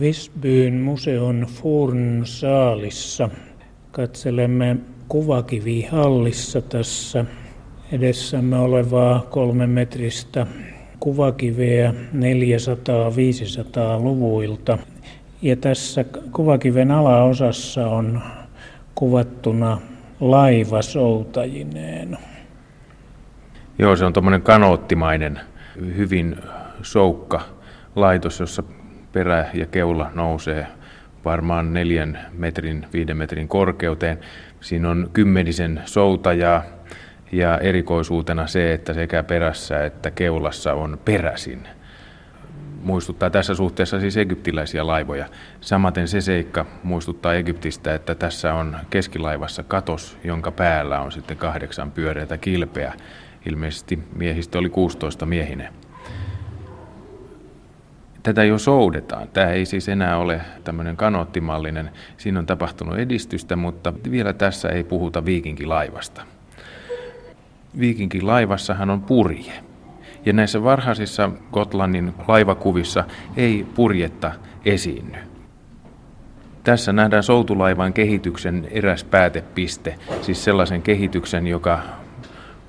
Visbyn museon Furn saalissa. Katselemme kuvakivihallissa tässä edessämme olevaa kolme metristä kuvakiveä 400-500-luvuilta. Ja tässä kuvakiven alaosassa on kuvattuna laiva soutajineen. Joo, se on tuommoinen kanoottimainen, hyvin soukka laitos, jossa perä ja keula nousee varmaan neljän metrin, viiden metrin korkeuteen. Siinä on kymmenisen soutajaa ja erikoisuutena se, että sekä perässä että keulassa on peräsin. Muistuttaa tässä suhteessa siis egyptiläisiä laivoja. Samaten se seikka muistuttaa Egyptistä, että tässä on keskilaivassa katos, jonka päällä on sitten kahdeksan pyöreätä kilpeä. Ilmeisesti miehistä oli 16 miehinen tätä jo soudetaan. Tämä ei siis enää ole tämmöinen kanoottimallinen. Siinä on tapahtunut edistystä, mutta vielä tässä ei puhuta viikinkilaivasta. Viikinkilaivassahan on purje. Ja näissä varhaisissa Gotlannin laivakuvissa ei purjetta esiinny. Tässä nähdään soutulaivan kehityksen eräs päätepiste, siis sellaisen kehityksen, joka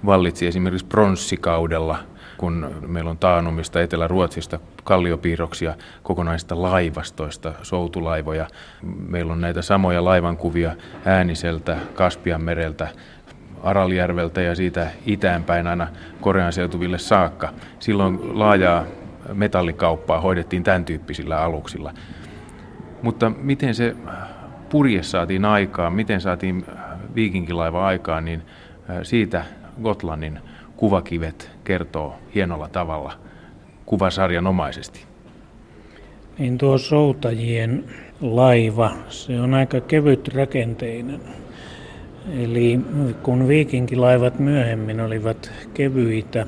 vallitsi esimerkiksi pronssikaudella – kun meillä on taanumista Etelä-Ruotsista kalliopiirroksia kokonaista laivastoista, soutulaivoja. Meillä on näitä samoja laivankuvia Ääniseltä, Kaspian mereltä, Araljärveltä ja siitä itäänpäin aina Korean seutuville saakka. Silloin laajaa metallikauppaa hoidettiin tämän tyyppisillä aluksilla. Mutta miten se purje saatiin aikaan, miten saatiin viikinkilaiva aikaan, niin siitä Gotlannin kuvakivet kertoo hienolla tavalla kuvasarjanomaisesti. Niin tuo soutajien laiva, se on aika kevyt rakenteinen. Eli kun viikinkilaivat myöhemmin olivat kevyitä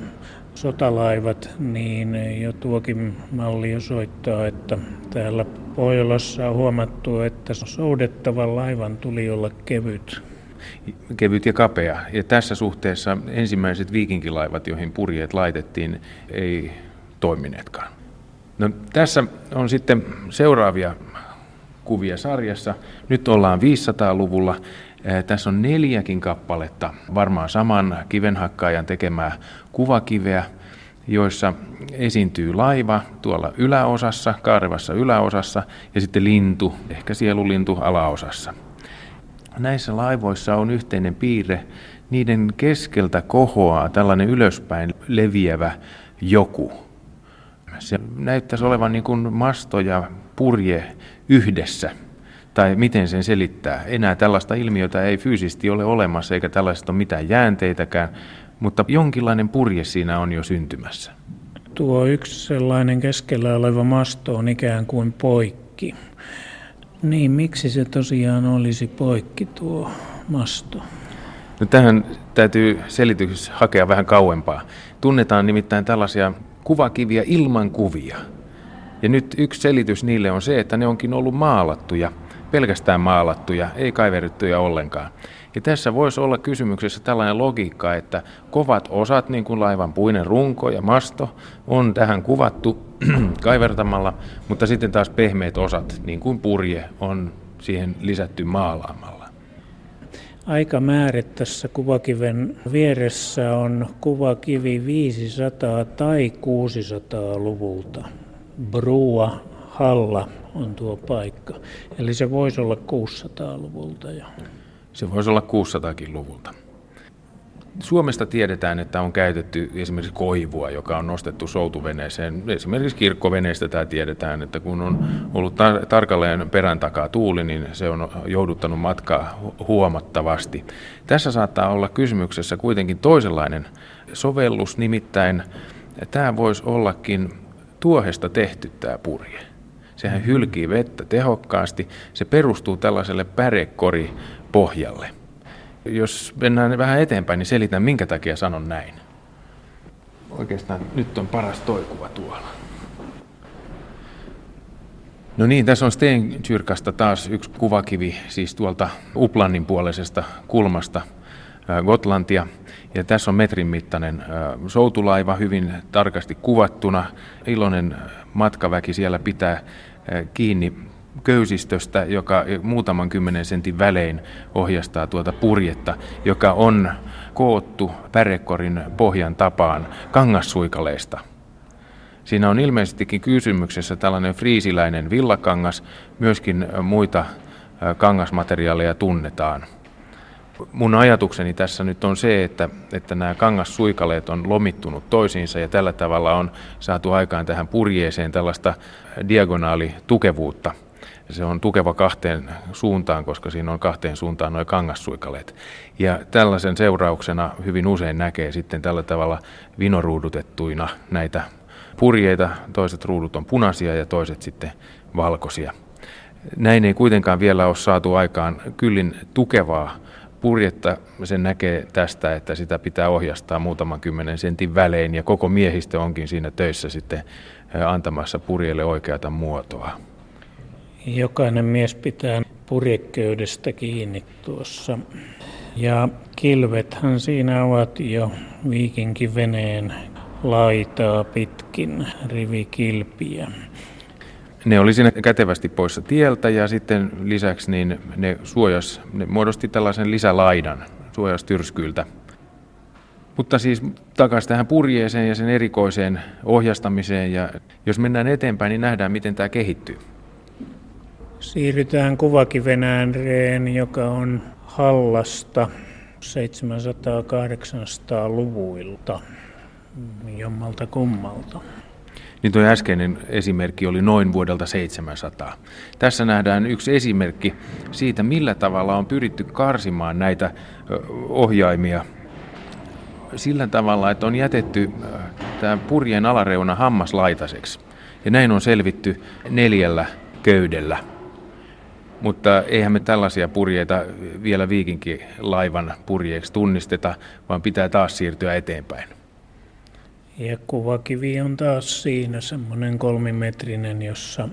sotalaivat, niin jo tuokin malli osoittaa, että täällä Pohjolassa on huomattu, että soudettavan laivan tuli olla kevyt kevyt ja kapea. Ja tässä suhteessa ensimmäiset viikinkilaivat, joihin purjeet laitettiin, ei toimineetkaan. No, tässä on sitten seuraavia kuvia sarjassa. Nyt ollaan 500-luvulla. Tässä on neljäkin kappaletta, varmaan saman kivenhakkaajan tekemää kuvakiveä, joissa esiintyy laiva tuolla yläosassa, kaarevassa yläosassa, ja sitten lintu, ehkä sielulintu alaosassa näissä laivoissa on yhteinen piirre. Niiden keskeltä kohoaa tällainen ylöspäin leviävä joku. Se näyttäisi olevan niin kuin masto ja purje yhdessä. Tai miten sen selittää. Enää tällaista ilmiötä ei fyysisesti ole olemassa, eikä tällaista ole mitään jäänteitäkään, mutta jonkinlainen purje siinä on jo syntymässä. Tuo yksi sellainen keskellä oleva masto on ikään kuin poikki. Niin, miksi se tosiaan olisi poikki tuo masto? No tähän täytyy selitys hakea vähän kauempaa. Tunnetaan nimittäin tällaisia kuvakiviä ilman kuvia. Ja nyt yksi selitys niille on se, että ne onkin ollut maalattuja, pelkästään maalattuja, ei kaiverittuja ollenkaan. Ja tässä voisi olla kysymyksessä tällainen logiikka, että kovat osat, niin kuin laivan puinen runko ja masto, on tähän kuvattu kaivertamalla, mutta sitten taas pehmeät osat, niin kuin purje, on siihen lisätty maalaamalla. Aikamäärä tässä kuvakiven vieressä on kuvakivi 500 tai 600-luvulta. Brua Halla on tuo paikka. Eli se voisi olla 600-luvulta jo. Se voisi olla 600kin luvulta. Suomesta tiedetään, että on käytetty esimerkiksi koivua, joka on nostettu soutuveneeseen. Esimerkiksi kirkkoveneestä tämä tiedetään, että kun on ollut tar- tarkalleen perän takaa tuuli, niin se on jouduttanut matkaa huomattavasti. Tässä saattaa olla kysymyksessä kuitenkin toisenlainen sovellus, nimittäin tämä voisi ollakin tuohesta tehty tämä purje. Sehän hylkii vettä tehokkaasti. Se perustuu tällaiselle pärekori pohjalle. Jos mennään vähän eteenpäin, niin selitän, minkä takia sanon näin. Oikeastaan nyt on paras toikuva tuolla. No niin, tässä on Stenkyrkasta taas yksi kuvakivi, siis tuolta Uplannin puoleisesta kulmasta Gotlantia. Ja tässä on metrin mittainen soutulaiva hyvin tarkasti kuvattuna. Iloinen matkaväki siellä pitää kiinni köysistöstä, joka muutaman kymmenen sentin välein ohjastaa tuota purjetta, joka on koottu pärekorin pohjan tapaan kangassuikaleista. Siinä on ilmeisestikin kysymyksessä tällainen friisiläinen villakangas, myöskin muita kangasmateriaaleja tunnetaan. Mun ajatukseni tässä nyt on se, että, että nämä kangassuikaleet on lomittunut toisiinsa ja tällä tavalla on saatu aikaan tähän purjeeseen tällaista diagonaalitukevuutta. Se on tukeva kahteen suuntaan, koska siinä on kahteen suuntaan nuo kangassuikaleet. Ja tällaisen seurauksena hyvin usein näkee sitten tällä tavalla vinoruudutettuina näitä purjeita. Toiset ruudut on punaisia ja toiset sitten valkoisia. Näin ei kuitenkaan vielä ole saatu aikaan kyllin tukevaa purjetta. Sen näkee tästä, että sitä pitää ohjastaa muutaman kymmenen sentin välein ja koko miehistö onkin siinä töissä sitten antamassa purjeelle oikeata muotoa. Jokainen mies pitää purjeköydestä kiinni tuossa. Ja kilvethän siinä ovat jo viikinkiveneen laitaa pitkin rivikilpiä. Ne oli siinä kätevästi poissa tieltä ja sitten lisäksi niin ne suojas, ne muodosti tällaisen lisälaidan, suojas tyrskyiltä. Mutta siis takaisin tähän purjeeseen ja sen erikoiseen ohjastamiseen ja jos mennään eteenpäin, niin nähdään miten tämä kehittyy. Siirrytään kuvakivenäänreen, joka on Hallasta 700-800-luvuilta jommalta kummalta. Niin tuo äskeinen esimerkki oli noin vuodelta 700. Tässä nähdään yksi esimerkki siitä, millä tavalla on pyritty karsimaan näitä ohjaimia sillä tavalla, että on jätetty tämä purjeen alareuna hammaslaitaiseksi. Ja näin on selvitty neljällä köydellä. Mutta eihän me tällaisia purjeita vielä viikinkilaivan purjeeksi tunnisteta, vaan pitää taas siirtyä eteenpäin. Ja kuvakivi on taas siinä semmoinen kolmimetrinen, jossa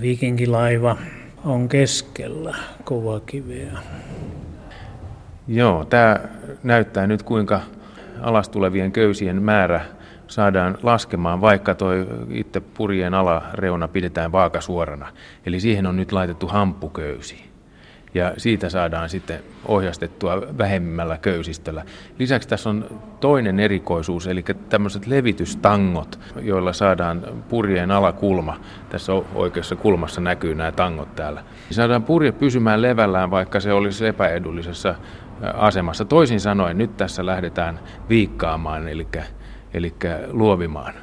viikinkilaiva on keskellä kuvakiveä. Joo, tämä näyttää nyt kuinka alastulevien köysien määrä saadaan laskemaan, vaikka tuo itse purjeen alareuna pidetään vaakasuorana. Eli siihen on nyt laitettu hamppuköysi ja siitä saadaan sitten ohjastettua vähemmällä köysistöllä. Lisäksi tässä on toinen erikoisuus, eli tämmöiset levitystangot, joilla saadaan purjeen alakulma. Tässä oikeassa kulmassa näkyy nämä tangot täällä. Saadaan purje pysymään levällään, vaikka se olisi epäedullisessa asemassa. Toisin sanoen nyt tässä lähdetään viikkaamaan, eli, eli luovimaan.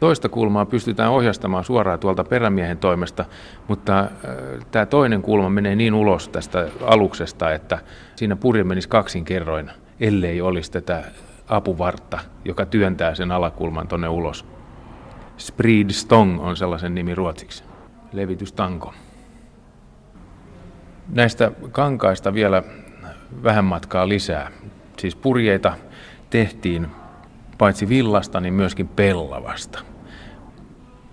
Toista kulmaa pystytään ohjastamaan suoraan tuolta perämiehen toimesta, mutta äh, tämä toinen kulma menee niin ulos tästä aluksesta, että siinä purje menisi kaksin kerroin, ellei olisi tätä apuvartta, joka työntää sen alakulman tuonne ulos. Sprid Stong on sellaisen nimi ruotsiksi. Levitystanko. Näistä kankaista vielä vähän matkaa lisää. Siis purjeita tehtiin paitsi villasta, niin myöskin pellavasta.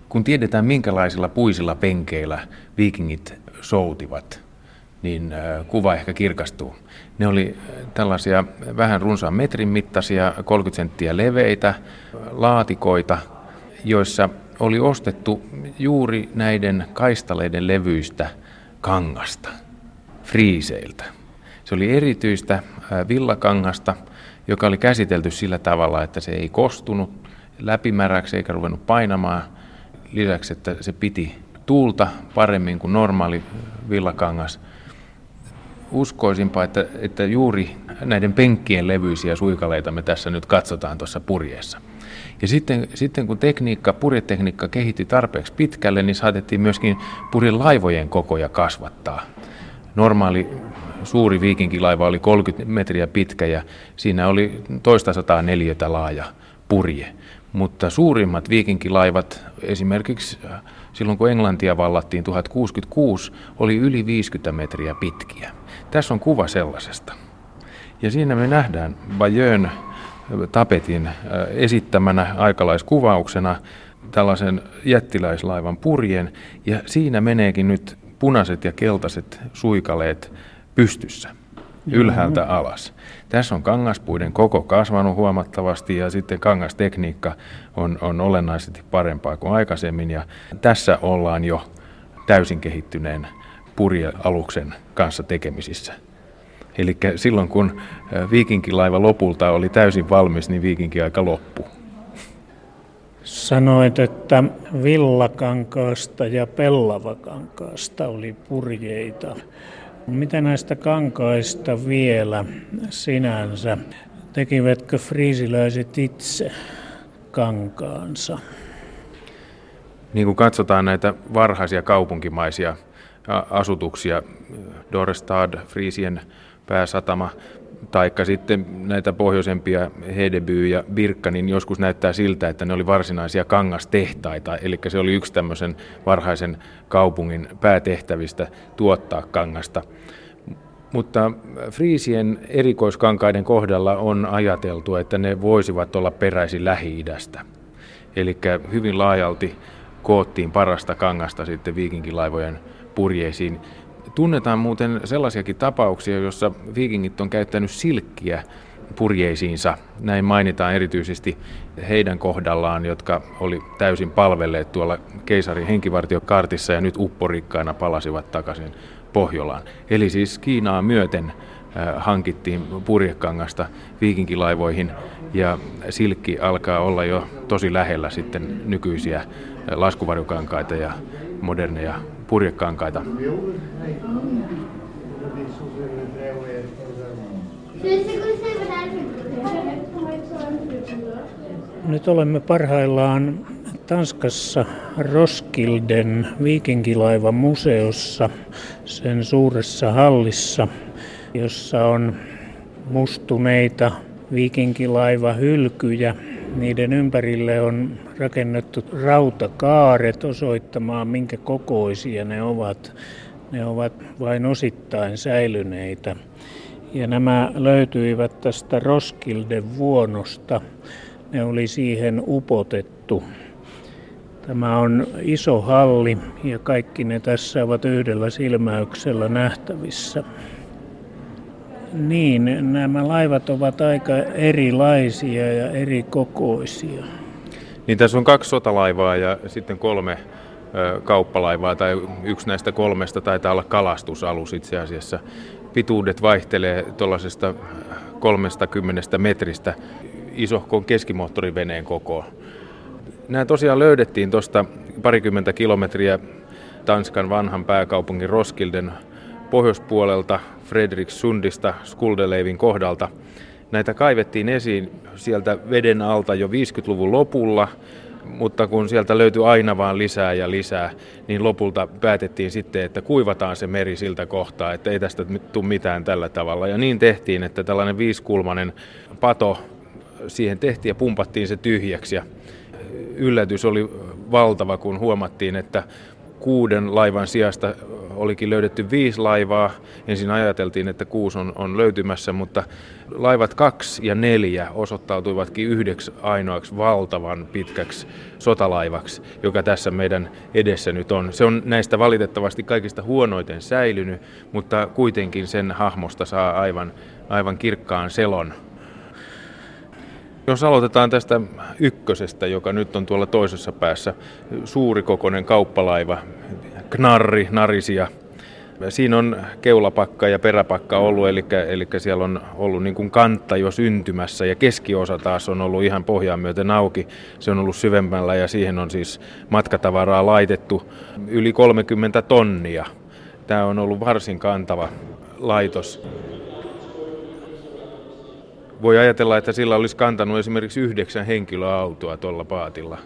Kun tiedetään, minkälaisilla puisilla penkeillä viikingit soutivat, niin äh, kuva ehkä kirkastuu. Ne oli äh, tällaisia vähän runsaan metrin mittaisia, 30 senttiä leveitä laatikoita, joissa oli ostettu juuri näiden kaistaleiden levyistä kangasta, friiseiltä. Se oli erityistä äh, villakangasta, joka oli käsitelty sillä tavalla, että se ei kostunut läpimäräksi eikä ruvennut painamaan. Lisäksi, että se piti tuulta paremmin kuin normaali villakangas. Uskoisinpa, että, että juuri näiden penkkien levyisiä suikaleita me tässä nyt katsotaan tuossa purjeessa. Ja sitten, sitten kun tekniikka, purjetekniikka kehitti tarpeeksi pitkälle, niin saatettiin myöskin purjen laivojen kokoja kasvattaa. Normaali suuri viikinkilaiva oli 30 metriä pitkä ja siinä oli toista sataa neliötä laaja purje. Mutta suurimmat viikinkilaivat, esimerkiksi äh, silloin kun Englantia vallattiin 1066, oli yli 50 metriä pitkiä. Tässä on kuva sellaisesta. Ja siinä me nähdään Bayön tapetin äh, esittämänä aikalaiskuvauksena tällaisen jättiläislaivan purjen, ja siinä meneekin nyt punaiset ja keltaiset suikaleet pystyssä ylhäältä alas. Tässä on kangaspuiden koko kasvanut huomattavasti ja sitten kangastekniikka on, on olennaisesti parempaa kuin aikaisemmin ja tässä ollaan jo täysin kehittyneen purjealuksen kanssa tekemisissä. Eli silloin kun viikinkilaiva lopulta oli täysin valmis, niin viikinkiaika loppui. Sanoit, että villakankaasta ja pellavakankaasta oli purjeita. Mitä näistä kankaista vielä sinänsä? Tekivätkö friisiläiset itse kankaansa? Niin kuin katsotaan näitä varhaisia kaupunkimaisia asutuksia, Dorestad, Friisien pääsatama, taikka sitten näitä pohjoisempia Hedeby ja Birkka, niin joskus näyttää siltä, että ne oli varsinaisia kangastehtaita, eli se oli yksi tämmöisen varhaisen kaupungin päätehtävistä tuottaa kangasta. Mutta Friisien erikoiskankaiden kohdalla on ajateltu, että ne voisivat olla peräisin Lähi-idästä. Eli hyvin laajalti koottiin parasta kangasta sitten viikinkilaivojen purjeisiin. Tunnetaan muuten sellaisiakin tapauksia, joissa viikingit on käyttänyt silkkiä purjeisiinsa. Näin mainitaan erityisesti heidän kohdallaan, jotka oli täysin palvelleet tuolla keisarin henkivartiokartissa ja nyt upporikkaina palasivat takaisin Pohjolaan. Eli siis Kiinaa myöten äh, hankittiin purjekangasta viikinkilaivoihin ja silkki alkaa olla jo tosi lähellä sitten nykyisiä äh, laskuvarjokankaita ja moderneja purjekankaita. Nyt olemme parhaillaan Tanskassa Roskilden viikinkilaivan museossa, sen suuressa hallissa, jossa on mustuneita viikinkilaiva hylkyjä. Niiden ympärille on rakennettu rautakaaret osoittamaan, minkä kokoisia ne ovat. Ne ovat vain osittain säilyneitä. Ja nämä löytyivät tästä Roskilden vuonosta. Ne oli siihen upotettu. Tämä on iso halli ja kaikki ne tässä ovat yhdellä silmäyksellä nähtävissä. Niin, nämä laivat ovat aika erilaisia ja eri kokoisia. Niin tässä on kaksi sotalaivaa ja sitten kolme kauppalaivaa, tai yksi näistä kolmesta taitaa olla kalastusalus itse asiassa. Pituudet vaihtelee tuollaisesta 30 metristä isohkon keskimoottoriveneen kokoon. Nämä tosiaan löydettiin tuosta parikymmentä kilometriä Tanskan vanhan pääkaupungin Roskilden pohjoispuolelta Sundista Skuldeleivin kohdalta. Näitä kaivettiin esiin sieltä veden alta jo 50-luvun lopulla, mutta kun sieltä löytyi aina vaan lisää ja lisää, niin lopulta päätettiin sitten, että kuivataan se meri siltä kohtaa, että ei tästä tule mitään tällä tavalla. Ja niin tehtiin, että tällainen viisikulmanen pato siihen tehtiin ja pumpattiin se tyhjäksi. Ja yllätys oli valtava, kun huomattiin, että kuuden laivan sijasta olikin löydetty viisi laivaa. Ensin ajateltiin, että kuusi on, on löytymässä, mutta laivat kaksi ja neljä osoittautuivatkin yhdeksi ainoaksi valtavan pitkäksi sotalaivaksi, joka tässä meidän edessä nyt on. Se on näistä valitettavasti kaikista huonoiten säilynyt, mutta kuitenkin sen hahmosta saa aivan, aivan kirkkaan selon. Jos aloitetaan tästä ykkösestä, joka nyt on tuolla toisessa päässä, suurikokoinen kauppalaiva, knarri, narisia. Siinä on keulapakka ja peräpakka ollut, eli, eli siellä on ollut niin kuin kantta jo syntymässä ja keskiosa taas on ollut ihan pohjaan myöten auki. Se on ollut syvemmällä ja siihen on siis matkatavaraa laitettu yli 30 tonnia. Tämä on ollut varsin kantava laitos voi ajatella, että sillä olisi kantanut esimerkiksi yhdeksän henkilöautoa tuolla paatilla.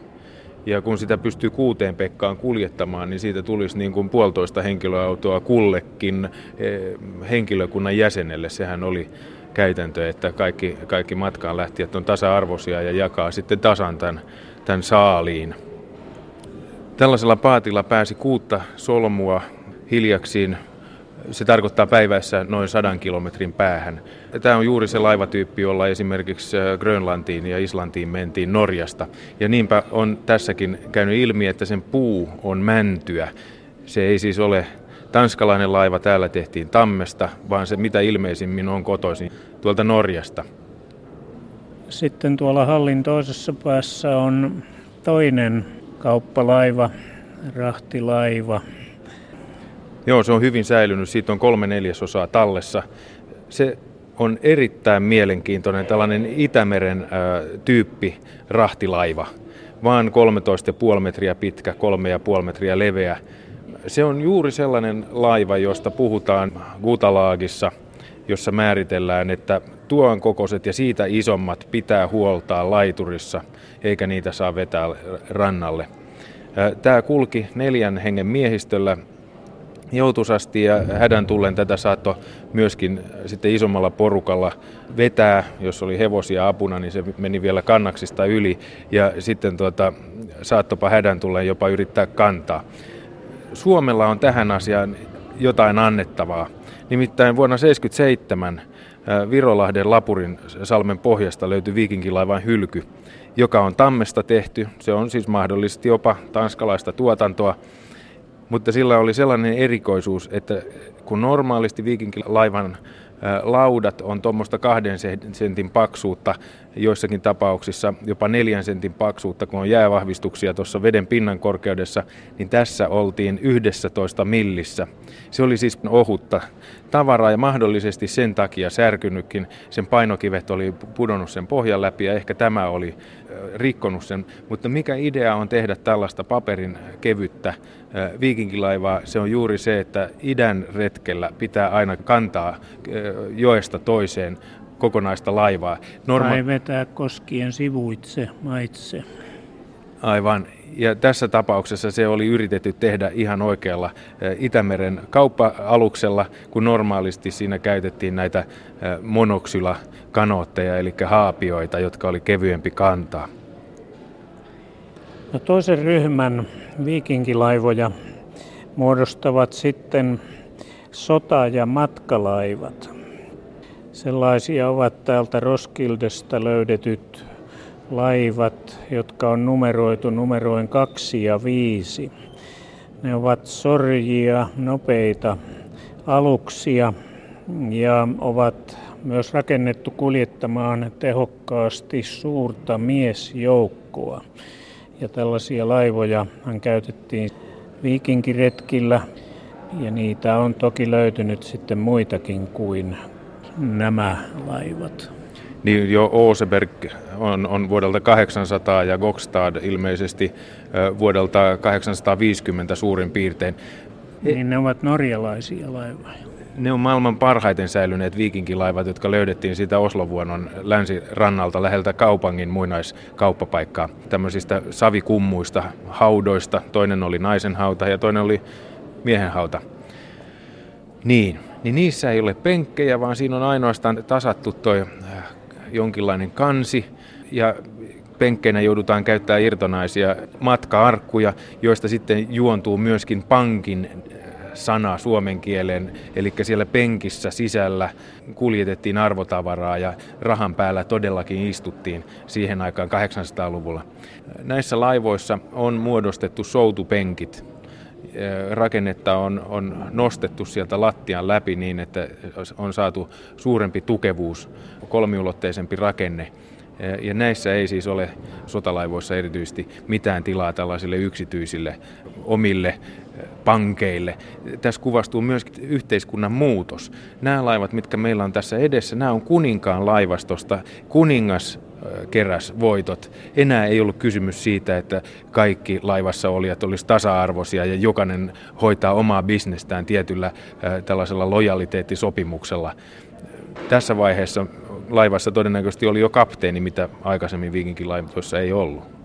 Ja kun sitä pystyy kuuteen Pekkaan kuljettamaan, niin siitä tulisi niin kuin puolitoista henkilöautoa kullekin eh, henkilökunnan jäsenelle. Sehän oli käytäntö, että kaikki, kaikki matkaan lähtijät on tasa-arvoisia ja jakaa sitten tasan tämän, tämän saaliin. Tällaisella paatilla pääsi kuutta solmua hiljaksiin se tarkoittaa päivässä noin sadan kilometrin päähän. Tämä on juuri se laivatyyppi, jolla esimerkiksi äh, Grönlantiin ja Islantiin mentiin Norjasta. Ja niinpä on tässäkin käynyt ilmi, että sen puu on mäntyä. Se ei siis ole tanskalainen laiva, täällä tehtiin tammesta, vaan se mitä ilmeisimmin on kotoisin tuolta Norjasta. Sitten tuolla hallin toisessa päässä on toinen kauppalaiva, rahtilaiva, Joo, se on hyvin säilynyt. Siitä on kolme neljäsosaa tallessa. Se on erittäin mielenkiintoinen tällainen Itämeren ä, tyyppi rahtilaiva. Vaan 13,5 metriä pitkä, 3,5 metriä leveä. Se on juuri sellainen laiva, josta puhutaan Gutalaagissa, jossa määritellään, että tuon kokoiset ja siitä isommat pitää huoltaa laiturissa, eikä niitä saa vetää rannalle. Tämä kulki neljän hengen miehistöllä joutusasti ja hädän tullen tätä saattoi myöskin sitten isommalla porukalla vetää, jos oli hevosia apuna, niin se meni vielä kannaksista yli ja sitten tuota, saattopa hädän tullen jopa yrittää kantaa. Suomella on tähän asiaan jotain annettavaa. Nimittäin vuonna 1977 Virolahden Lapurin salmen pohjasta löytyi viikinkilaivan hylky, joka on tammesta tehty. Se on siis mahdollisesti jopa tanskalaista tuotantoa. Mutta sillä oli sellainen erikoisuus, että kun normaalisti viikinkilaivan laudat on tuommoista kahden sentin paksuutta, joissakin tapauksissa jopa neljän sentin paksuutta, kun on jäävahvistuksia tuossa veden pinnan korkeudessa, niin tässä oltiin 11 millissä. Se oli siis ohutta tavaraa ja mahdollisesti sen takia särkynytkin. Sen painokivet oli pudonnut sen pohjan läpi ja ehkä tämä oli rikkonut sen. Mutta mikä idea on tehdä tällaista paperin kevyttä viikinkilaivaa? Se on juuri se, että idän retkellä pitää aina kantaa joesta toiseen kokonaista laivaa. Norma- tai vetää koskien sivuitse, maitse. Aivan. Ja tässä tapauksessa se oli yritetty tehdä ihan oikealla Itämeren kauppa-aluksella, kun normaalisti siinä käytettiin näitä monoksyla-kanootteja, eli haapioita, jotka oli kevyempi kantaa. No toisen ryhmän viikinkilaivoja muodostavat sitten sota- ja matkalaivat. Sellaisia ovat täältä Roskildesta löydetyt laivat, jotka on numeroitu numeroin 2 ja 5. Ne ovat sorjia, nopeita aluksia ja ovat myös rakennettu kuljettamaan tehokkaasti suurta miesjoukkoa. Ja tällaisia laivoja käytettiin viikinkiretkillä ja niitä on toki löytynyt sitten muitakin kuin nämä laivat. Niin jo Oseberg on, on vuodelta 800 ja Gokstad ilmeisesti vuodelta 850 suurin piirtein. Niin ne ovat norjalaisia laivoja. Ne on maailman parhaiten säilyneet viikinkilaivat, jotka löydettiin siitä Oslovuonon länsirannalta läheltä kaupangin muinaiskauppapaikkaa. Tämmöisistä savikummuista, haudoista. Toinen oli naisen hauta ja toinen oli miehen hauta. Niin, niin niissä ei ole penkkejä, vaan siinä on ainoastaan tasattu toi jonkinlainen kansi ja penkkeinä joudutaan käyttämään irtonaisia matka-arkkuja, joista sitten juontuu myöskin pankin äh, sana suomen kielen, eli siellä penkissä sisällä kuljetettiin arvotavaraa ja rahan päällä todellakin istuttiin siihen aikaan 800-luvulla. Näissä laivoissa on muodostettu soutupenkit, rakennetta on, on nostettu sieltä lattian läpi niin, että on saatu suurempi tukevuus, kolmiulotteisempi rakenne. Ja näissä ei siis ole sotalaivoissa erityisesti mitään tilaa tällaisille yksityisille omille pankeille. Tässä kuvastuu myös yhteiskunnan muutos. Nämä laivat, mitkä meillä on tässä edessä, nämä on kuninkaan laivastosta. Kuningas keräs voitot. Enää ei ollut kysymys siitä, että kaikki laivassa olijat olisi tasa-arvoisia ja jokainen hoitaa omaa bisnestään tietyllä tällaisella lojaliteettisopimuksella. Tässä vaiheessa laivassa todennäköisesti oli jo kapteeni, mitä aikaisemmin viikinkilaivoissa ei ollut.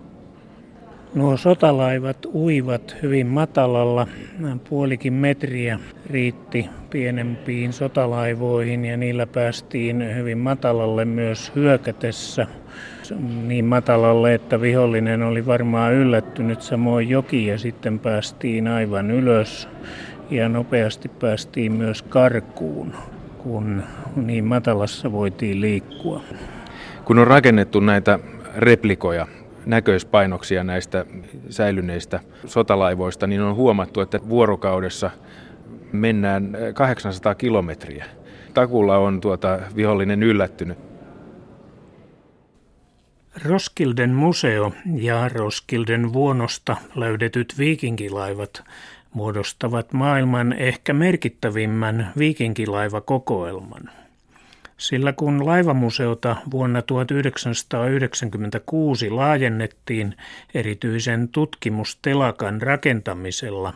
Nuo sotalaivat uivat hyvin matalalla, puolikin metriä riitti pienempiin sotalaivoihin ja niillä päästiin hyvin matalalle myös hyökätessä. Niin matalalle, että vihollinen oli varmaan yllättynyt samoin joki ja sitten päästiin aivan ylös ja nopeasti päästiin myös karkuun, kun niin matalassa voitiin liikkua. Kun on rakennettu näitä replikoja näköispainoksia näistä säilyneistä sotalaivoista, niin on huomattu, että vuorokaudessa mennään 800 kilometriä. Takulla on tuota vihollinen yllättynyt. Roskilden museo ja Roskilden vuonosta löydetyt viikinkilaivat muodostavat maailman ehkä merkittävimmän viikinkilaivakokoelman. Sillä kun laivamuseota vuonna 1996 laajennettiin erityisen tutkimustelakan rakentamisella,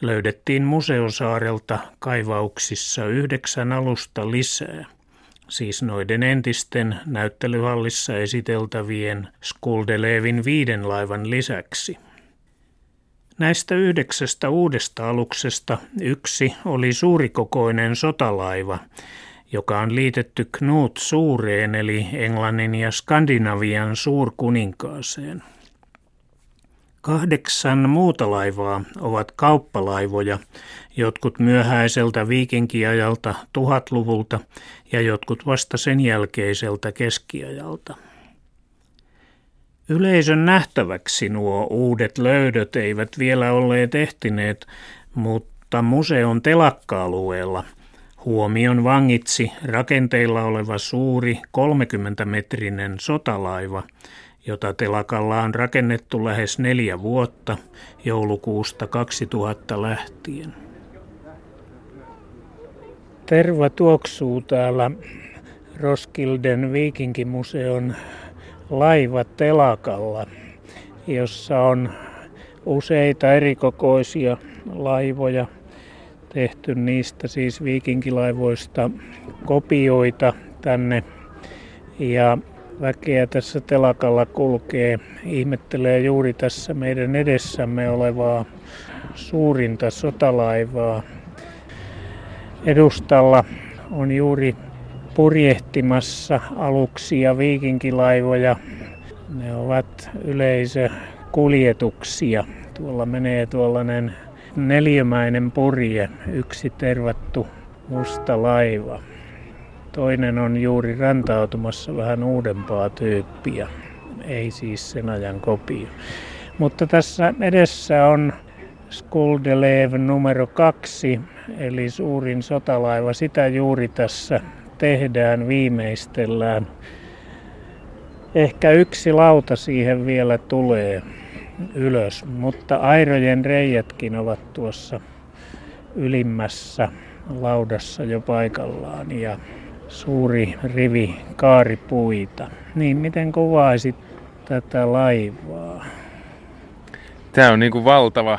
löydettiin museosaarelta kaivauksissa yhdeksän alusta lisää – siis noiden entisten näyttelyhallissa esiteltävien Skuldelevin viiden laivan lisäksi. Näistä yhdeksästä uudesta aluksesta yksi oli suurikokoinen sotalaiva, joka on liitetty Knut Suureen eli Englannin ja Skandinavian suurkuninkaaseen. Kahdeksan muuta laivaa ovat kauppalaivoja, jotkut myöhäiseltä viikinkiajalta tuhatluvulta ja jotkut vasta sen jälkeiseltä keskiajalta. Yleisön nähtäväksi nuo uudet löydöt eivät vielä olleet ehtineet, mutta museon telakka-alueella huomion vangitsi rakenteilla oleva suuri 30-metrinen sotalaiva, jota telakalla on rakennettu lähes neljä vuotta joulukuusta 2000 lähtien. Terva tuoksuu täällä Roskilden viikinkimuseon laiva telakalla, jossa on useita erikokoisia laivoja tehty niistä siis viikinkilaivoista kopioita tänne ja väkeä tässä telakalla kulkee, ihmettelee juuri tässä meidän edessämme olevaa suurinta sotalaivaa. Edustalla on juuri purjehtimassa aluksia viikinkilaivoja. Ne ovat yleisökuljetuksia. Tuolla menee tuollainen neliömäinen purje, yksi tervattu musta laiva. Toinen on juuri rantautumassa vähän uudempaa tyyppiä, ei siis sen ajan kopio. Mutta tässä edessä on Skuldelev numero kaksi, eli suurin sotalaiva. Sitä juuri tässä tehdään, viimeistellään. Ehkä yksi lauta siihen vielä tulee ylös, mutta airojen reijätkin ovat tuossa ylimmässä laudassa jo paikallaan ja suuri rivi kaaripuita. Niin, miten kuvaisit tätä laivaa? Tämä on niin kuin valtava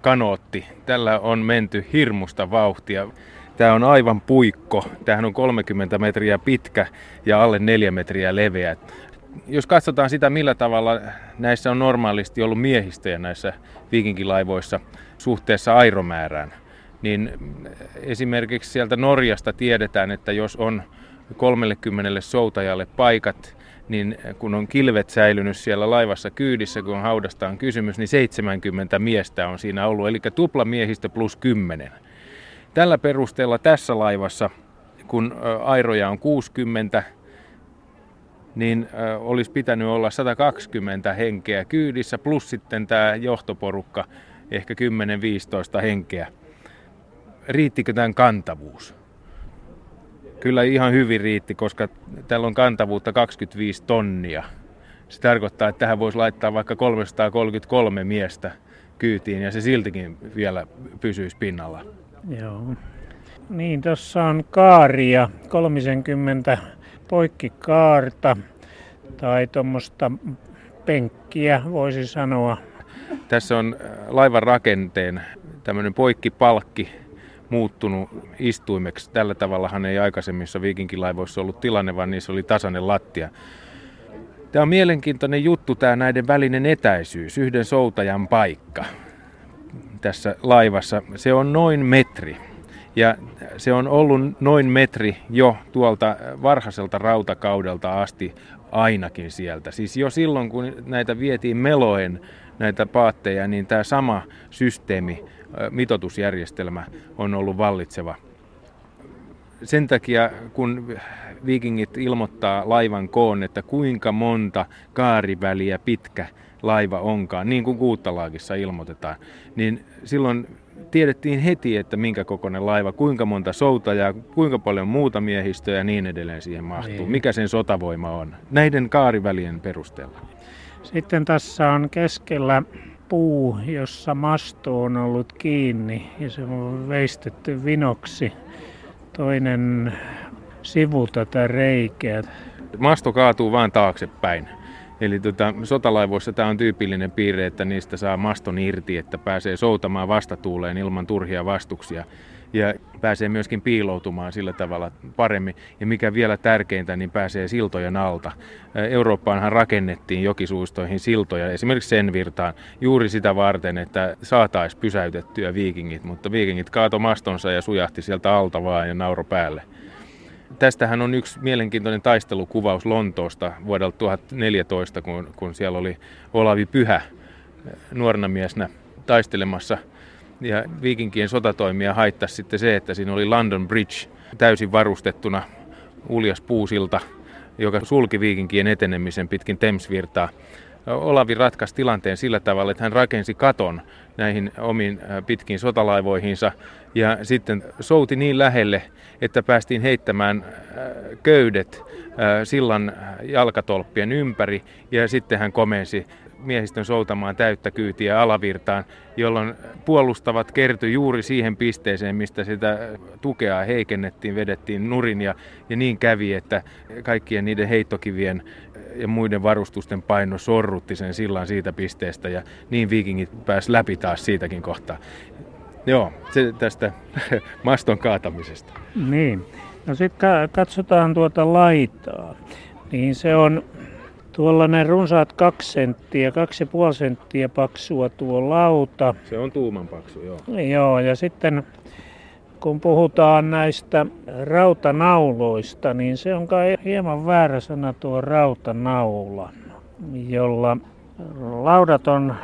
kanootti. Tällä on menty hirmusta vauhtia. Tämä on aivan puikko. Tämähän on 30 metriä pitkä ja alle 4 metriä leveä. Jos katsotaan sitä, millä tavalla näissä on normaalisti ollut miehistöjä näissä viikinkilaivoissa suhteessa airomäärään, niin esimerkiksi sieltä Norjasta tiedetään, että jos on 30 soutajalle paikat, niin kun on kilvet säilynyt siellä laivassa kyydissä, kun haudasta on kysymys, niin 70 miestä on siinä ollut, eli tupla miehistä plus 10. Tällä perusteella tässä laivassa, kun airoja on 60, niin olisi pitänyt olla 120 henkeä kyydissä, plus sitten tämä johtoporukka, ehkä 10-15 henkeä. Riittikö tämän kantavuus? Kyllä ihan hyvin riitti, koska täällä on kantavuutta 25 tonnia. Se tarkoittaa, että tähän voisi laittaa vaikka 333 miestä kyytiin ja se siltikin vielä pysyisi pinnalla. Joo. Niin, tuossa on kaaria, 30 poikkikaarta tai tuommoista penkkiä voisi sanoa. Tässä on äh, laivan rakenteen tämmöinen poikkipalkki muuttunut istuimeksi. Tällä tavallahan ei aikaisemmissa viikinkilaivoissa ollut tilanne, vaan niissä oli tasainen lattia. Tämä on mielenkiintoinen juttu, tämä näiden välinen etäisyys, yhden soutajan paikka tässä laivassa. Se on noin metri. Ja se on ollut noin metri jo tuolta varhaiselta rautakaudelta asti ainakin sieltä. Siis jo silloin, kun näitä vietiin meloen, näitä paatteja, niin tämä sama systeemi, mitotusjärjestelmä on ollut vallitseva. Sen takia, kun viikingit ilmoittaa laivan koon, että kuinka monta kaariväliä pitkä laiva onkaan, niin kuin Kuuttalaakissa ilmoitetaan, niin silloin tiedettiin heti, että minkä kokoinen laiva, kuinka monta soutajaa, kuinka paljon muuta miehistöä ja niin edelleen siihen mahtuu. Niin. Mikä sen sotavoima on näiden kaarivälien perusteella. Sitten tässä on keskellä puu, jossa masto on ollut kiinni ja se on veistetty vinoksi. Toinen sivu tätä reikää. Masto kaatuu vain taaksepäin. Eli tota, sotalaivoissa tämä on tyypillinen piirre, että niistä saa maston irti, että pääsee soutamaan vastatuuleen ilman turhia vastuksia ja pääsee myöskin piiloutumaan sillä tavalla paremmin. Ja mikä vielä tärkeintä, niin pääsee siltojen alta. Eurooppaanhan rakennettiin jokisuistoihin siltoja, esimerkiksi sen virtaan, juuri sitä varten, että saataisiin pysäytettyä viikingit, mutta viikingit kaato mastonsa ja sujahti sieltä alta vaan ja nauro päälle. Tästähän on yksi mielenkiintoinen taistelukuvaus Lontoosta vuodelta 2014, kun, kun siellä oli Olavi Pyhä nuorena miesnä taistelemassa. Ja viikinkien sotatoimia haittasi sitten se, että siinä oli London Bridge täysin varustettuna uljas puusilta, joka sulki viikinkien etenemisen pitkin Thamesvirtaa. Olavi ratkaisi tilanteen sillä tavalla, että hän rakensi katon näihin omiin pitkiin sotalaivoihinsa ja sitten souti niin lähelle, että päästiin heittämään köydet sillan jalkatolppien ympäri ja sitten hän komensi miehistön soutamaan täyttä kyytiä alavirtaan, jolloin puolustavat kertyi juuri siihen pisteeseen, mistä sitä tukea heikennettiin, vedettiin nurin ja, ja niin kävi, että kaikkien niiden heittokivien ja muiden varustusten paino sorrutti sen sillan siitä pisteestä ja niin viikingit pääsi läpi taas siitäkin kohtaa. Joo, se tästä maston kaatamisesta. Niin. No sitten katsotaan tuota laitaa. Niin se on tuollainen runsaat kaksi senttiä, kaksi ja puoli senttiä paksua tuo lauta. Se on tuuman paksu, joo. Joo, ja sitten kun puhutaan näistä rautanauloista, niin se on kai hieman väärä sana tuo rautanaula, jolla laudat on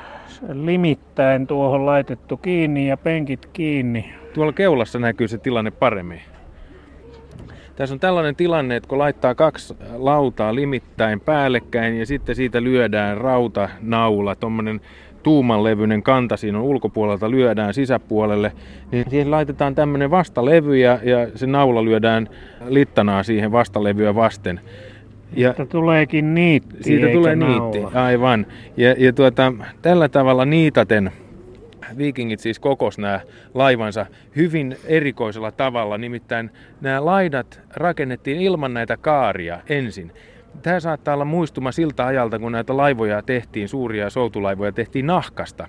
limittäin tuohon laitettu kiinni ja penkit kiinni. Tuolla keulassa näkyy se tilanne paremmin. Tässä on tällainen tilanne, että kun laittaa kaksi lautaa limittäin päällekkäin ja sitten siitä lyödään rautanaula, tuommoinen tuumanlevyinen kanta siinä on ulkopuolelta lyödään sisäpuolelle, niin siihen laitetaan tämmöinen vastalevy ja, ja se naula lyödään littanaa siihen vastalevyä vasten. Ja Siitä tuleekin niitti, Siitä tulee naula. niitti, aivan. Ja, ja tuota, tällä tavalla niitaten viikingit siis kokos nämä laivansa hyvin erikoisella tavalla, nimittäin nämä laidat rakennettiin ilman näitä kaaria ensin. Tämä saattaa olla muistuma siltä ajalta, kun näitä laivoja tehtiin, suuria soutulaivoja tehtiin nahkasta.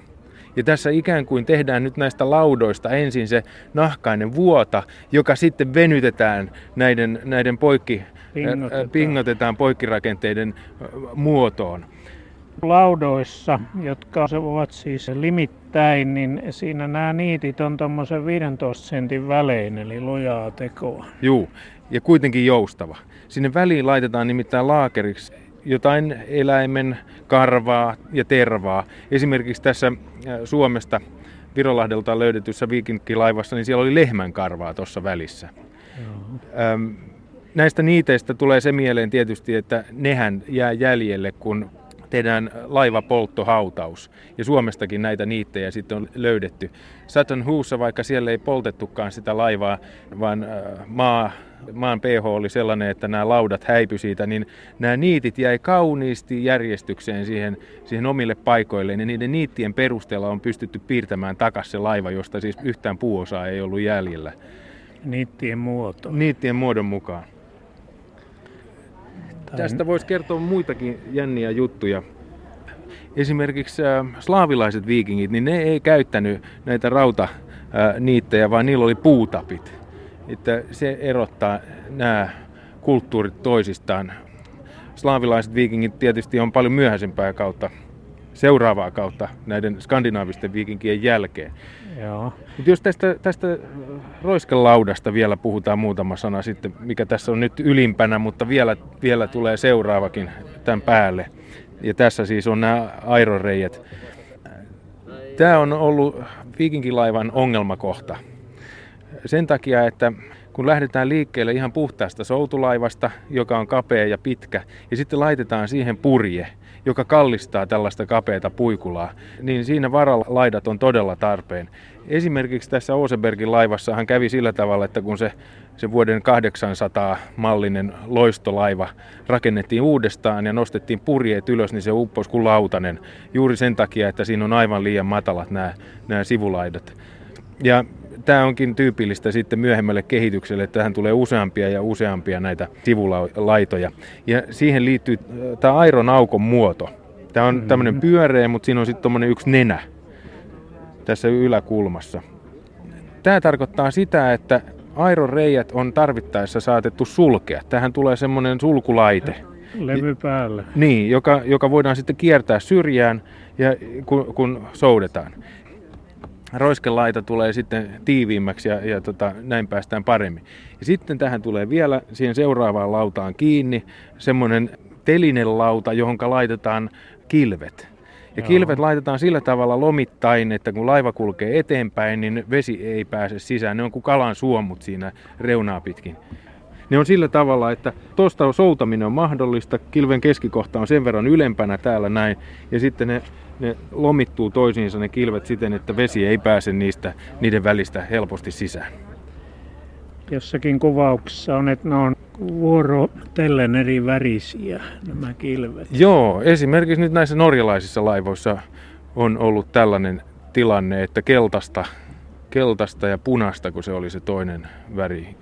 Ja tässä ikään kuin tehdään nyt näistä laudoista ensin se nahkainen vuota, joka sitten venytetään näiden, näiden poikki, pingotetaan. pingotetaan poikkirakenteiden muotoon. Laudoissa, jotka ovat siis limittäin, niin siinä nämä niitit on tuommoisen 15 sentin välein, eli lujaa tekoa. Juu, ja kuitenkin joustava. Sinne väliin laitetaan nimittäin laakeriksi jotain eläimen karvaa ja tervaa. Esimerkiksi tässä äh, Suomesta Virolahdelta löydetyssä viikinkilaivassa, niin siellä oli lehmän karvaa tuossa välissä. Joo. Öm, näistä niiteistä tulee se mieleen tietysti, että nehän jää jäljelle, kun tehdään laivapolttohautaus. Ja Suomestakin näitä niittejä sitten on löydetty. Sutton Hoossa, vaikka siellä ei poltettukaan sitä laivaa, vaan maa, maan pH oli sellainen, että nämä laudat häipy siitä, niin nämä niitit jäi kauniisti järjestykseen siihen, siihen omille paikoilleen. Ja niiden niittien perusteella on pystytty piirtämään takaisin se laiva, josta siis yhtään puuosaa ei ollut jäljellä. Niittien muoto. Niittien muodon mukaan. Tästä voisi kertoa muitakin jänniä juttuja. Esimerkiksi äh, slaavilaiset viikingit, niin ne ei käyttänyt näitä rautaniittejä, vaan niillä oli puutapit. Että se erottaa nämä kulttuurit toisistaan. Slaavilaiset viikingit tietysti on paljon myöhäisempää kautta, seuraavaa kautta näiden skandinaavisten viikinkien jälkeen. Joo. Mut jos tästä, tästä roiskelaudasta vielä puhutaan muutama sana sitten, mikä tässä on nyt ylimpänä, mutta vielä, vielä tulee seuraavakin tämän päälle. Ja tässä siis on nämä airoreijät. Tämä on ollut viikinkilaivan ongelmakohta. Sen takia, että kun lähdetään liikkeelle ihan puhtaasta soutulaivasta, joka on kapea ja pitkä, ja sitten laitetaan siihen purje, joka kallistaa tällaista kapeata puikulaa, niin siinä varalaidat on todella tarpeen. Esimerkiksi tässä Osebergin laivassahan kävi sillä tavalla, että kun se, se vuoden 800 mallinen loistolaiva rakennettiin uudestaan ja nostettiin purjeet ylös, niin se upposi kuin lautanen. Juuri sen takia, että siinä on aivan liian matalat nämä, nämä sivulaidat. Ja tämä onkin tyypillistä sitten myöhemmälle kehitykselle, että tähän tulee useampia ja useampia näitä sivulaitoja. Ja siihen liittyy äh, tämä aeronaukon muoto. Tämä on tämmöinen pyöreä, mutta siinä on sitten yksi nenä tässä yläkulmassa. Tämä tarkoittaa sitä, että airon reijät on tarvittaessa saatettu sulkea. Tähän tulee semmoinen sulkulaite. Levy päälle. Niin, joka, joka voidaan sitten kiertää syrjään, ja kun, kun soudetaan roiskelaita tulee sitten tiiviimmäksi ja, ja tota, näin päästään paremmin. Ja sitten tähän tulee vielä siihen seuraavaan lautaan kiinni semmoinen telinelauta, johon laitetaan kilvet. Ja Joo. kilvet laitetaan sillä tavalla lomittain, että kun laiva kulkee eteenpäin, niin vesi ei pääse sisään. Ne on kuin kalan suomut siinä reunaa pitkin. Ne on sillä tavalla, että tuosta soutaminen on mahdollista, kilven keskikohta on sen verran ylempänä täällä näin, ja sitten ne ne lomittuu toisiinsa ne kilvet siten, että vesi ei pääse niistä, niiden välistä helposti sisään. Jossakin kuvauksessa on, että ne on vuorotellen eri värisiä nämä kilvet. Joo, esimerkiksi nyt näissä norjalaisissa laivoissa on ollut tällainen tilanne, että keltaista, keltaista ja punasta, kun se oli se toinen väri.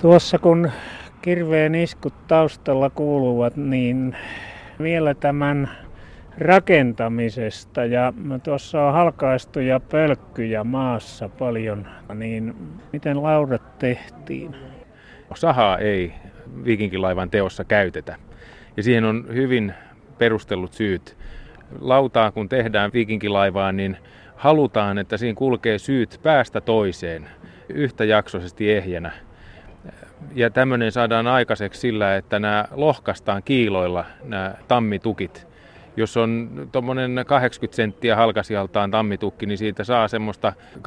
Tuossa kun kirveen iskut taustalla kuuluvat, niin vielä tämän rakentamisesta ja tuossa on halkaistuja pölkkyjä maassa paljon, niin miten laudat tehtiin? Sahaa ei viikinkilaivan teossa käytetä ja siihen on hyvin perustellut syyt. Lautaa kun tehdään viikinkilaivaan, niin halutaan, että siinä kulkee syyt päästä toiseen yhtäjaksoisesti ehjänä ja tämmöinen saadaan aikaiseksi sillä, että nämä lohkastaan kiiloilla, nämä tammitukit. Jos on tuommoinen 80 senttiä halkasijaltaan tammitukki, niin siitä saa semmoista 25-30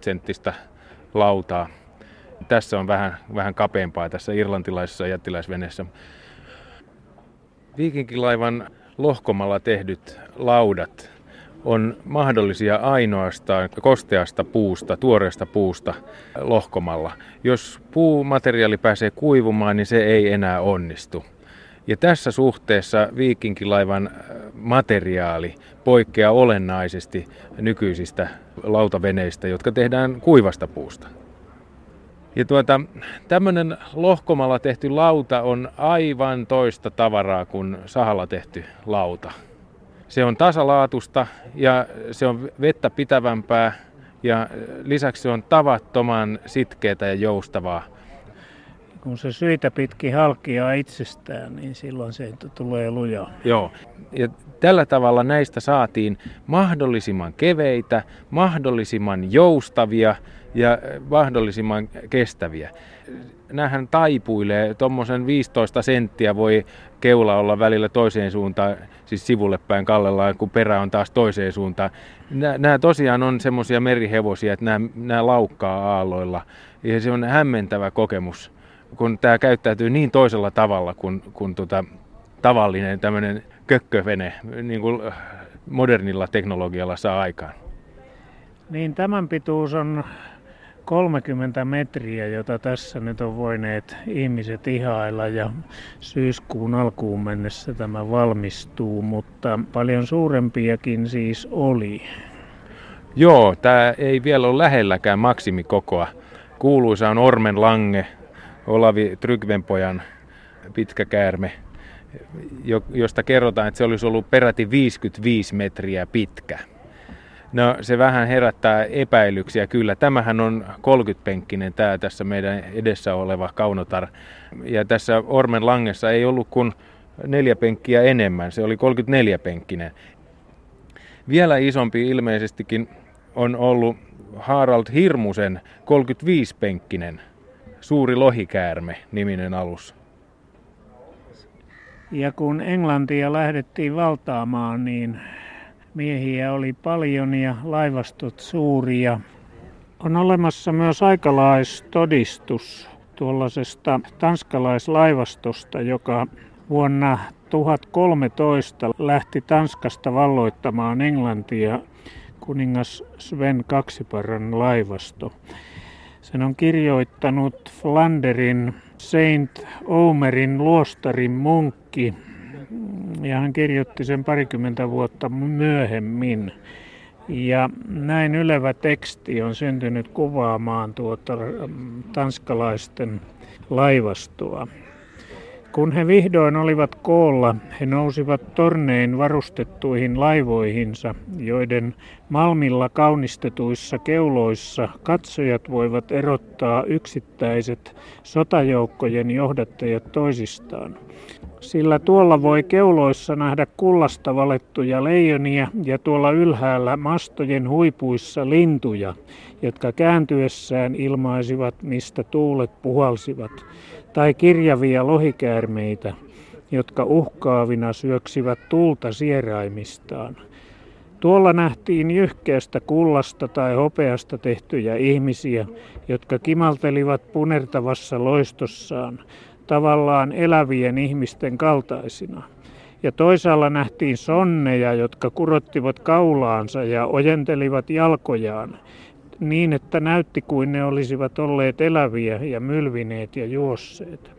senttistä lautaa. Tässä on vähän, vähän kapeampaa tässä irlantilaisessa jättiläisveneessä. Viikinkilaivan lohkomalla tehdyt laudat on mahdollisia ainoastaan kosteasta puusta, tuoreesta puusta lohkomalla. Jos puumateriaali pääsee kuivumaan, niin se ei enää onnistu. Ja tässä suhteessa viikinkilaivan äh, materiaali poikkeaa olennaisesti nykyisistä lautaveneistä, jotka tehdään kuivasta puusta. Ja tuota, tämmöinen lohkomalla tehty lauta on aivan toista tavaraa kuin sahalla tehty lauta. Se on tasalaatusta ja se on vettä pitävämpää ja lisäksi se on tavattoman sitkeätä ja joustavaa. Kun se syitä pitki halkia itsestään, niin silloin se tulee lujaa. Joo, ja tällä tavalla näistä saatiin mahdollisimman keveitä, mahdollisimman joustavia ja mahdollisimman kestäviä. Nämähän taipuilee, tuommoisen 15 senttiä voi keula olla välillä toiseen suuntaan, siis sivulle päin kallellaan, kun perä on taas toiseen suuntaan. Nämä tosiaan on semmoisia merihevosia, että nämä, nämä laukkaa aalloilla. Ja se on hämmentävä kokemus, kun tämä käyttäytyy niin toisella tavalla kuin, kuin tota, tavallinen tämmöinen kökkövene, niin kuin modernilla teknologialla saa aikaan. Niin tämän pituus on 30 metriä, jota tässä nyt on voineet ihmiset ihailla ja syyskuun alkuun mennessä tämä valmistuu, mutta paljon suurempiakin siis oli. Joo, tämä ei vielä ole lähelläkään maksimikokoa. Kuuluisa on Ormen Lange, Olavi Trygvenpojan pitkä käärme, josta kerrotaan, että se olisi ollut peräti 55 metriä pitkä. No se vähän herättää epäilyksiä kyllä. Tämähän on 30-penkkinen tämä tässä meidän edessä oleva kaunotar. Ja tässä Ormen langessa ei ollut kuin neljä penkkiä enemmän. Se oli 34-penkkinen. Vielä isompi ilmeisestikin on ollut Harald Hirmusen 35-penkkinen suuri lohikäärme niminen alus. Ja kun Englantia lähdettiin valtaamaan, niin Miehiä oli paljon ja laivastot suuria. On olemassa myös aikalaistodistus tuollaisesta tanskalaislaivastosta, joka vuonna 1013 lähti Tanskasta valloittamaan Englantia kuningas Sven Kaksiparran laivasto. Sen on kirjoittanut Flanderin Saint Omerin luostarin munkki ja hän kirjoitti sen parikymmentä vuotta myöhemmin. Ja näin ylevä teksti on syntynyt kuvaamaan tuota tanskalaisten laivastoa. Kun he vihdoin olivat koolla, he nousivat tornein varustettuihin laivoihinsa, joiden malmilla kaunistetuissa keuloissa katsojat voivat erottaa yksittäiset sotajoukkojen johdattajat toisistaan. Sillä tuolla voi keuloissa nähdä kullasta valettuja leijonia ja tuolla ylhäällä mastojen huipuissa lintuja, jotka kääntyessään ilmaisivat, mistä tuulet puhalsivat tai kirjavia lohikäärmeitä, jotka uhkaavina syöksivät tulta sieraimistaan. Tuolla nähtiin jyhkeästä kullasta tai hopeasta tehtyjä ihmisiä, jotka kimaltelivat punertavassa loistossaan, tavallaan elävien ihmisten kaltaisina. Ja toisaalla nähtiin sonneja, jotka kurottivat kaulaansa ja ojentelivat jalkojaan, niin, että näytti kuin ne olisivat olleet eläviä ja mylvineet ja juosseet.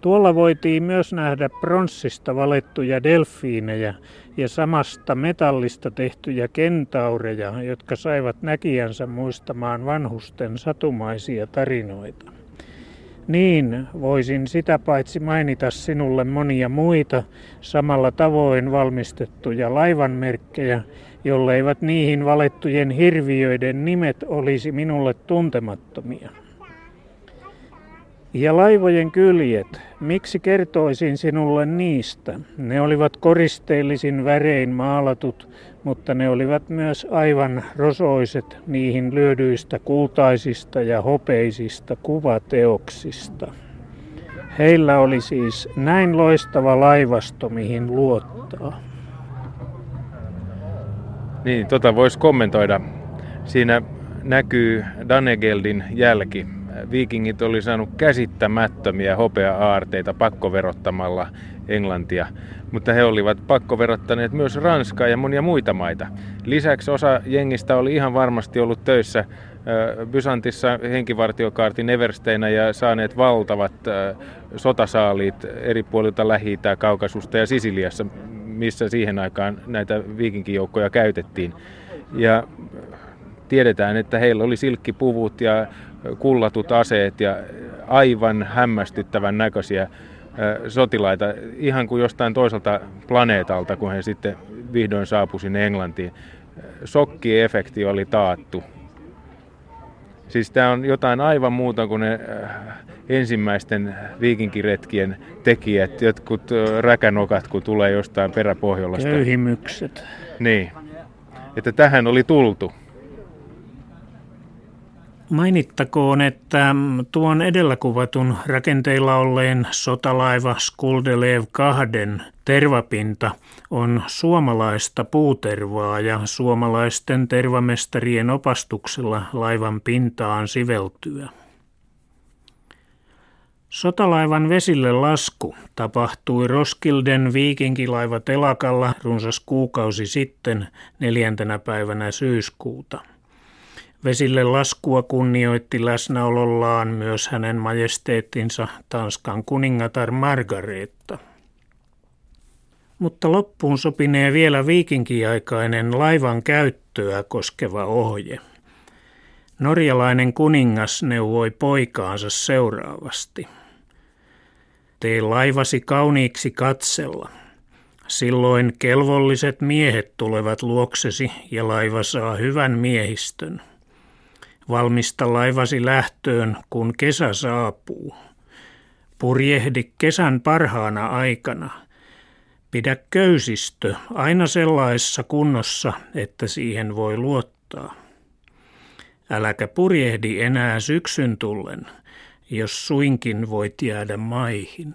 Tuolla voitiin myös nähdä pronssista valettuja delfiinejä ja samasta metallista tehtyjä kentaureja, jotka saivat näkijänsä muistamaan vanhusten satumaisia tarinoita. Niin, voisin sitä paitsi mainita sinulle monia muita samalla tavoin valmistettuja laivanmerkkejä, jolleivät niihin valettujen hirviöiden nimet olisi minulle tuntemattomia. Ja laivojen kyljet, miksi kertoisin sinulle niistä? Ne olivat koristeellisin värein maalatut, mutta ne olivat myös aivan rosoiset niihin lyödyistä kultaisista ja hopeisista kuvateoksista. Heillä oli siis näin loistava laivasto, mihin luottaa. Niin, tota voisi kommentoida. Siinä näkyy Danegeldin jälki. Viikingit oli saanut käsittämättömiä hopea-aarteita pakkoverottamalla Englantia, mutta he olivat pakkoverottaneet myös Ranskaa ja monia muita maita. Lisäksi osa jengistä oli ihan varmasti ollut töissä Bysantissa henkivartiokaartin eversteinä ja saaneet valtavat sotasaaliit eri puolilta lähi Kaukasusta ja Sisiliassa, missä siihen aikaan näitä viikinkijoukkoja käytettiin. Ja tiedetään, että heillä oli silkkipuvut ja kullatut aseet ja aivan hämmästyttävän näköisiä sotilaita, ihan kuin jostain toiselta planeetalta, kun he sitten vihdoin saapui sinne Englantiin. Sokkiefekti oli taattu. Siis tämä on jotain aivan muuta kuin ne ensimmäisten viikinkiretkien tekijät, jotkut räkänokat, kun tulee jostain peräpohjolasta. Köyhimykset. Niin, että tähän oli tultu. Mainittakoon, että tuon edellä kuvatun rakenteilla olleen sotalaiva Skuldelev 2 tervapinta on suomalaista puutervaa ja suomalaisten tervamestarien opastuksella laivan pintaan siveltyä. Sotalaivan vesille lasku tapahtui Roskilden viikinkilaiva telakalla runsas kuukausi sitten neljäntenä päivänä syyskuuta. Vesille laskua kunnioitti läsnäolollaan myös hänen majesteettinsa Tanskan kuningatar Margaretta. Mutta loppuun sopinee vielä viikinkiaikainen laivan käyttöä koskeva ohje. Norjalainen kuningas neuvoi poikaansa seuraavasti – Tee laivasi kauniiksi katsella. Silloin kelvolliset miehet tulevat luoksesi ja laiva saa hyvän miehistön. Valmista laivasi lähtöön, kun kesä saapuu. Purjehdi kesän parhaana aikana. Pidä köysistö aina sellaisessa kunnossa, että siihen voi luottaa. Äläkä purjehdi enää syksyn tullen – jos suinkin voit jäädä maihin.